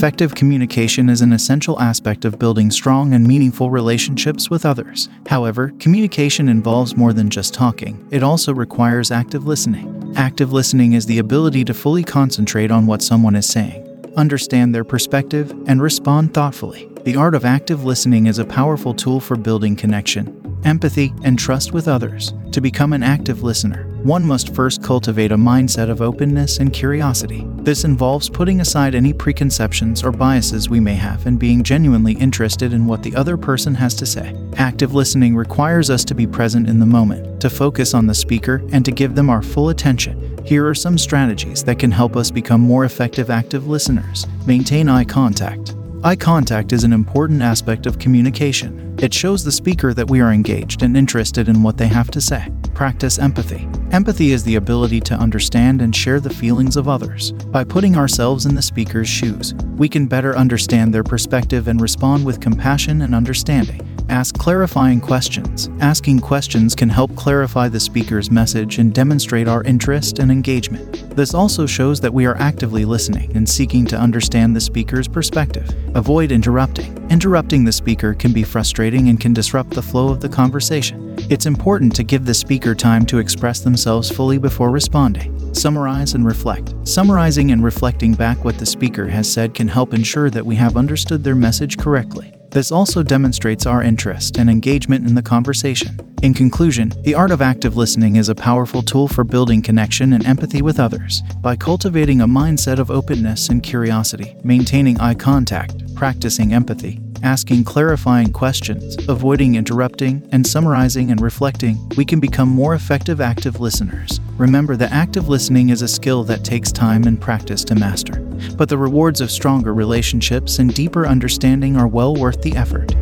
Effective communication is an essential aspect of building strong and meaningful relationships with others. However, communication involves more than just talking, it also requires active listening. Active listening is the ability to fully concentrate on what someone is saying, understand their perspective, and respond thoughtfully. The art of active listening is a powerful tool for building connection, empathy, and trust with others. To become an active listener, one must first cultivate a mindset of openness and curiosity. This involves putting aside any preconceptions or biases we may have and being genuinely interested in what the other person has to say. Active listening requires us to be present in the moment, to focus on the speaker, and to give them our full attention. Here are some strategies that can help us become more effective active listeners. Maintain eye contact. Eye contact is an important aspect of communication. It shows the speaker that we are engaged and interested in what they have to say. Practice empathy. Empathy is the ability to understand and share the feelings of others. By putting ourselves in the speaker's shoes, we can better understand their perspective and respond with compassion and understanding. Ask clarifying questions. Asking questions can help clarify the speaker's message and demonstrate our interest and engagement. This also shows that we are actively listening and seeking to understand the speaker's perspective. Avoid interrupting. Interrupting the speaker can be frustrating and can disrupt the flow of the conversation. It's important to give the speaker time to express themselves fully before responding. Summarize and reflect. Summarizing and reflecting back what the speaker has said can help ensure that we have understood their message correctly. This also demonstrates our interest and engagement in the conversation. In conclusion, the art of active listening is a powerful tool for building connection and empathy with others. By cultivating a mindset of openness and curiosity, maintaining eye contact, practicing empathy, asking clarifying questions, avoiding interrupting, and summarizing and reflecting, we can become more effective active listeners. Remember that active listening is a skill that takes time and practice to master, but the rewards of stronger relationships and deeper understanding are well worth the effort.